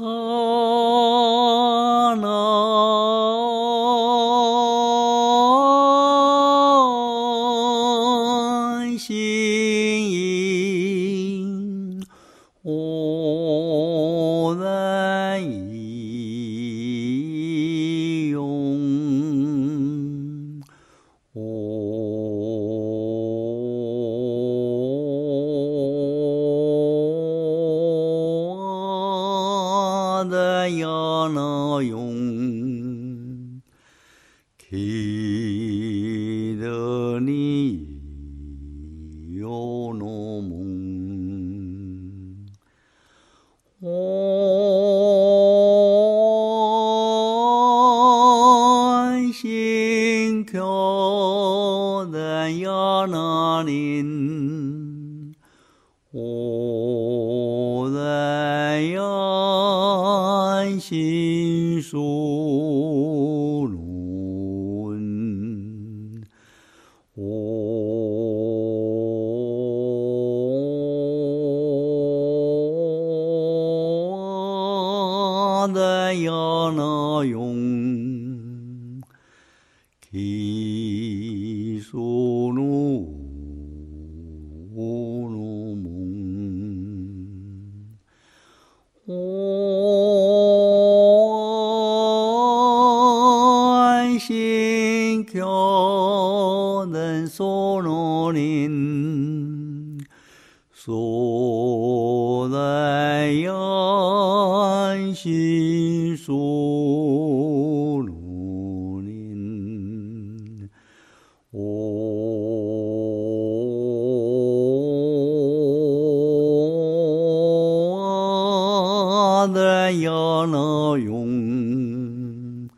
Oh. 记得你有诺梦，唤醒旧的亚南我无呀心碎。 하여너용 呀那勇，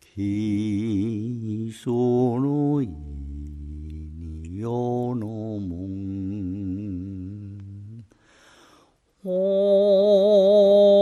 提索罗伊尼哟那梦，哦。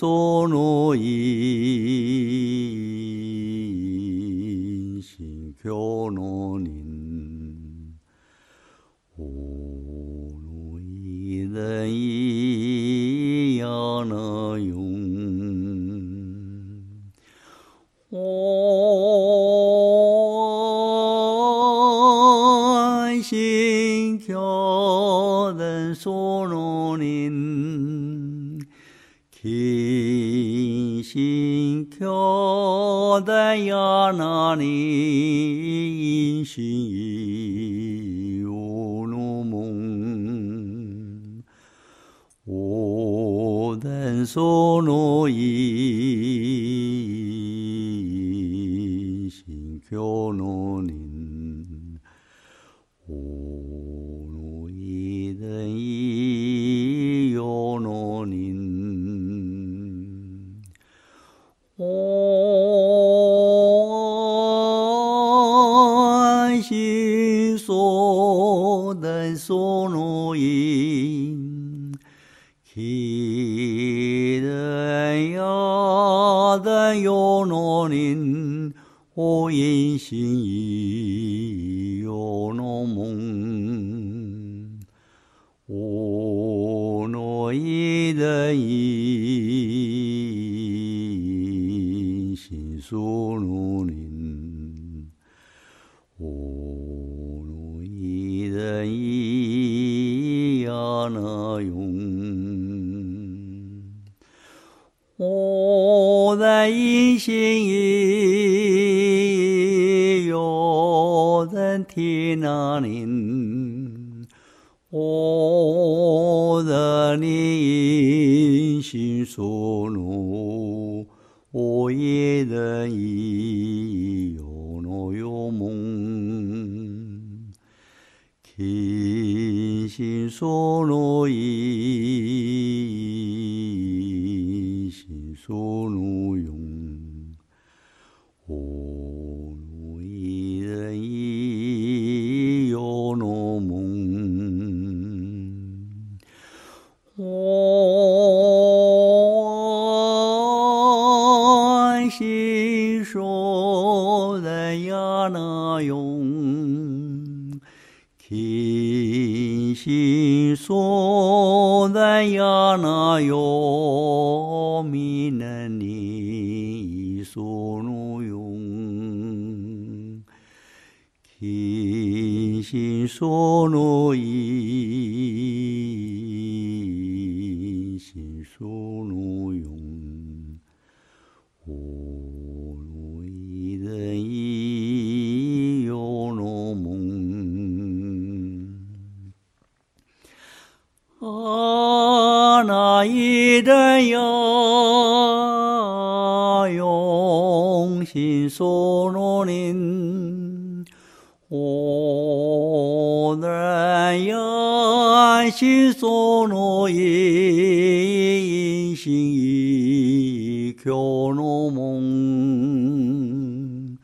そのい心境の人法の遺い 기신교대 하나니 인신이 오노몽 오된소노이 一心一意的梦，我乐一人意，心所努力，我乐人的呀那勇，我在一心一。おだにしそのおえだいよのよもんきしそのいしそしだやなよみなにそのよんきしそのいしそのよん我人要用心输入林，我人要心输入一心一窍的梦，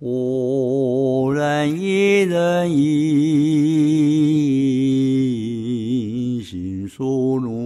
我人一人一心所入。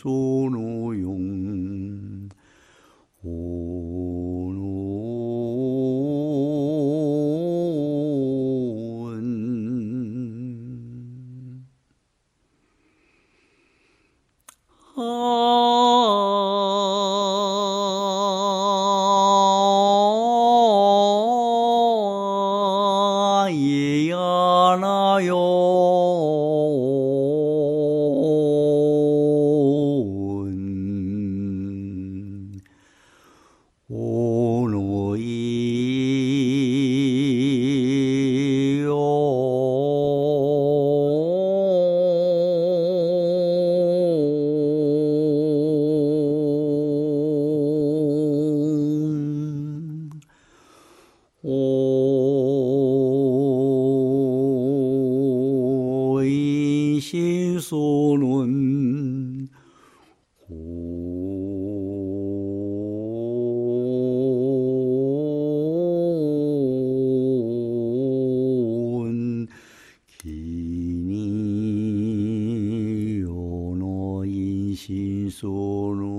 Tú no. solo